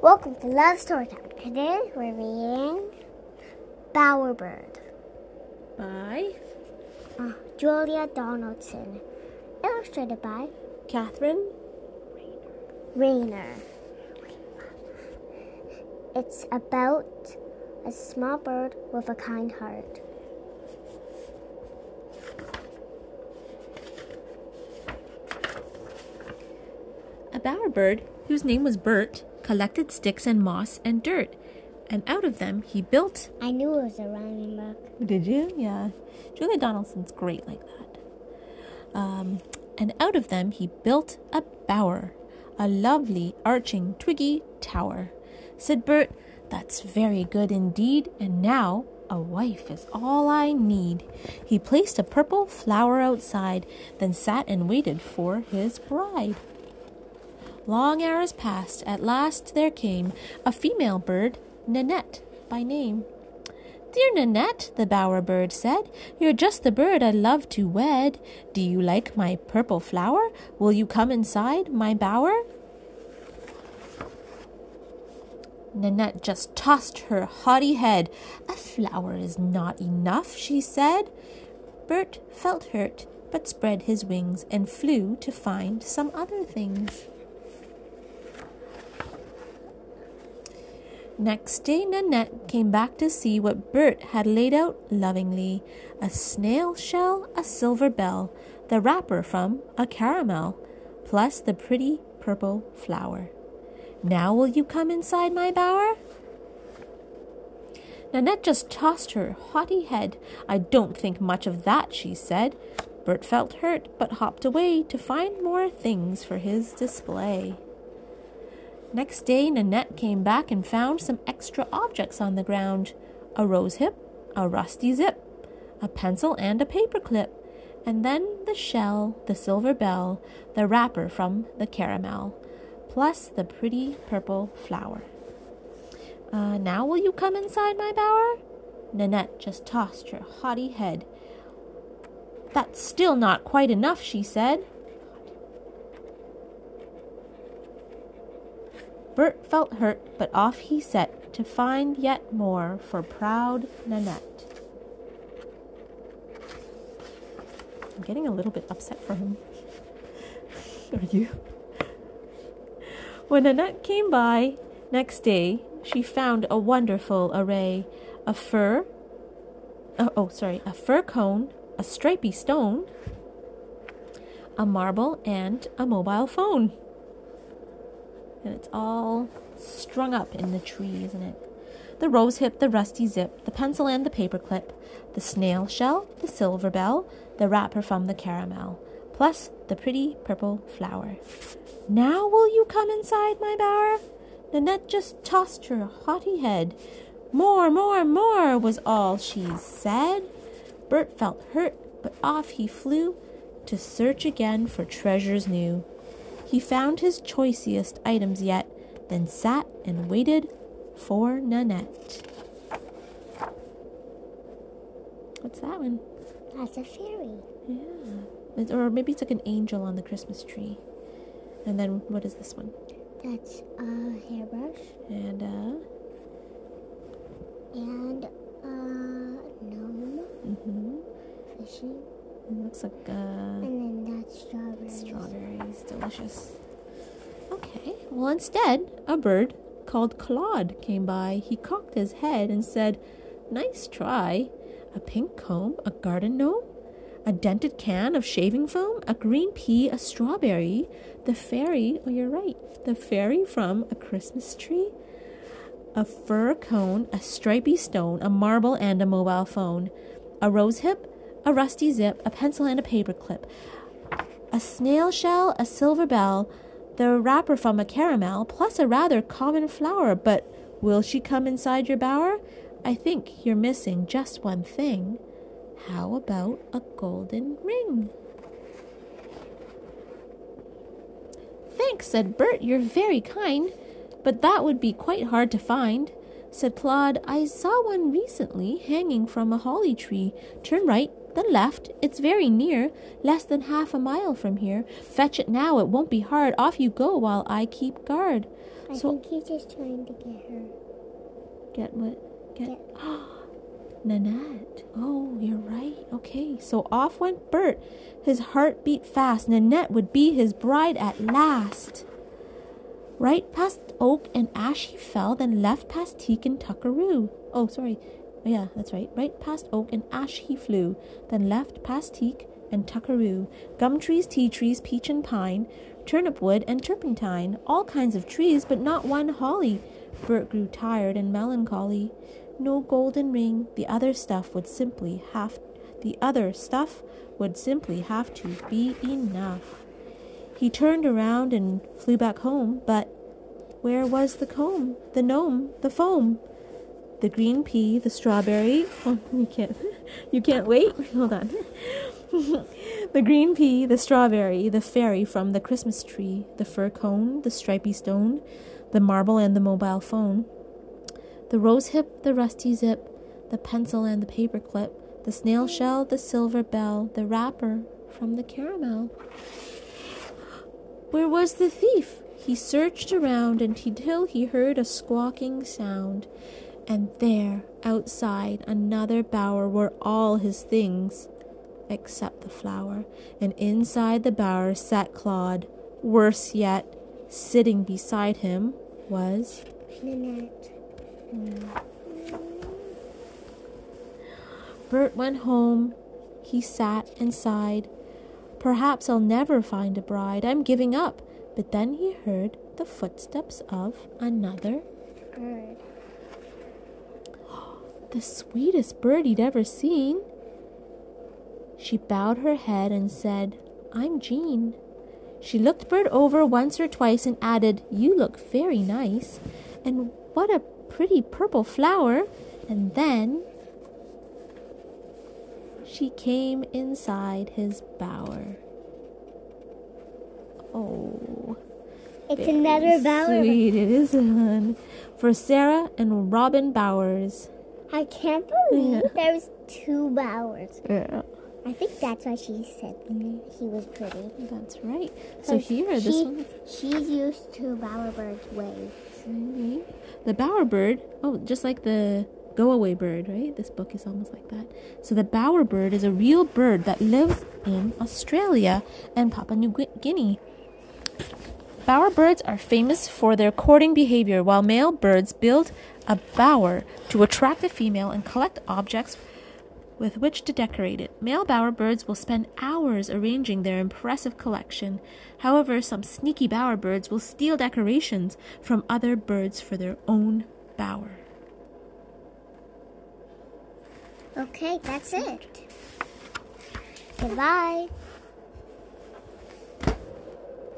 Welcome to Love Storytime. Today we're reading Bowerbird by uh, Julia Donaldson, illustrated by Catherine Rayner. It's about a small bird with a kind heart. A bowerbird, whose name was Bert, collected sticks and moss and dirt, and out of them he built. I knew it was a rhyming book. Did you? Yeah. Julia Donaldson's great like that. Um, and out of them he built a bower, a lovely, arching, twiggy tower. Said Bert, That's very good indeed, and now a wife is all I need. He placed a purple flower outside, then sat and waited for his bride. Long hours passed. At last there came a female bird, Nanette by name. Dear Nanette, the bower bird said, You're just the bird I love to wed. Do you like my purple flower? Will you come inside my bower? Nanette just tossed her haughty head. A flower is not enough, she said. Bert felt hurt, but spread his wings and flew to find some other things. Next day, Nanette came back to see what Bert had laid out lovingly a snail shell, a silver bell, the wrapper from a caramel, plus the pretty purple flower. Now will you come inside my bower? Nanette just tossed her haughty head. I don't think much of that, she said. Bert felt hurt, but hopped away to find more things for his display. Next day, Nanette came back and found some extra objects on the ground a rose hip, a rusty zip, a pencil, and a paper clip, and then the shell, the silver bell, the wrapper from the caramel, plus the pretty purple flower. Uh, now will you come inside my bower? Nanette just tossed her haughty head. That's still not quite enough, she said. Bert felt hurt, but off he set to find yet more for proud Nanette. I'm getting a little bit upset for him. Are you? When Nanette came by next day, she found a wonderful array a fur, uh, oh, sorry, a fir cone, a stripy stone, a marble, and a mobile phone. And it's all strung up in the tree, isn't it? The rose hip, the rusty zip, the pencil and the paper clip, the snail shell, the silver bell, the wrapper from the caramel, plus the pretty purple flower. Now will you come inside my bower? Nanette just tossed her haughty head. More, more, more was all she said. Bert felt hurt, but off he flew to search again for treasures new. He found his choicest items yet, then sat and waited for Nanette. What's that one? That's a fairy. Yeah. Or maybe it's like an angel on the Christmas tree. And then what is this one? That's a hairbrush. And uh and a gnome. Mm-hmm. Fishing. It looks like uh And then that's strawberries. Strawberries, delicious. Okay, well, instead, a bird called Claude came by. He cocked his head and said, Nice try. A pink comb, a garden gnome, a dented can of shaving foam, a green pea, a strawberry, the fairy, oh, you're right, the fairy from a Christmas tree, a fir cone, a stripy stone, a marble, and a mobile phone, a rose hip, a rusty zip, a pencil, and a paper clip, a snail shell, a silver bell, the wrapper from a caramel, plus a rather common flower. But will she come inside your bower? I think you're missing just one thing. How about a golden ring? Thanks, said Bert. You're very kind. But that would be quite hard to find. Said Claude, I saw one recently hanging from a holly tree. Turn right, then left. It's very near, less than half a mile from here. Fetch it now, it won't be hard. Off you go while I keep guard. I So- think he's just trying to get her. Get what? Get. Get- Nanette. Oh, you're right. Okay, so off went Bert. His heart beat fast. Nanette would be his bride at last. Right past Oak and Ash he fell, then left past Teak and Tuckeroo. Oh, sorry. Yeah, that's right. Right past Oak and Ash he flew, then left past Teak and Tuckeroo. Gum trees, tea trees, peach and pine, turnip wood and turpentine. All kinds of trees, but not one holly. Bert grew tired and melancholy. No golden ring. The other stuff would simply have the other stuff would simply have to be enough. He turned around and flew back home, but where was the comb, the gnome, the foam? The green pea, the strawberry. Oh, you can't, you can't wait. Hold on. the green pea, the strawberry, the fairy from the Christmas tree, the fir cone, the stripy stone, the marble and the mobile phone, the rose hip, the rusty zip, the pencil and the paper clip, the snail shell, the silver bell, the wrapper from the caramel. Where was the thief? He searched around until he heard a squawking sound. And there, outside another bower, were all his things, except the flower. And inside the bower sat Claude. Worse yet, sitting beside him was. Nanette. Bert went home. He sat and sighed. Perhaps I'll never find a bride. I'm giving up. But then he heard the footsteps of another Bird. the sweetest bird he'd ever seen. She bowed her head and said, I'm Jean. She looked Bert over once or twice and added, You look very nice. And what a pretty purple flower. And then she came inside his bower. Oh. It's another bower. Sweet, it is one. For Sarah and Robin Bowers. I can't believe Yeah. there's two bowers. Yeah. I think that's why she said he was pretty. That's right. So here, this she- one, She's used to bowerbirds' ways. Mhm. the bowerbird. Oh, just like the go-away bird, right? This book is almost like that. So the bowerbird is a real bird that lives in Australia and Papua New Gui- Guinea. Bowerbirds are famous for their courting behavior, while male birds build a bower to attract a female and collect objects with which to decorate it. Male bowerbirds will spend hours arranging their impressive collection. However, some sneaky bowerbirds will steal decorations from other birds for their own bower. Okay, that's it. Goodbye.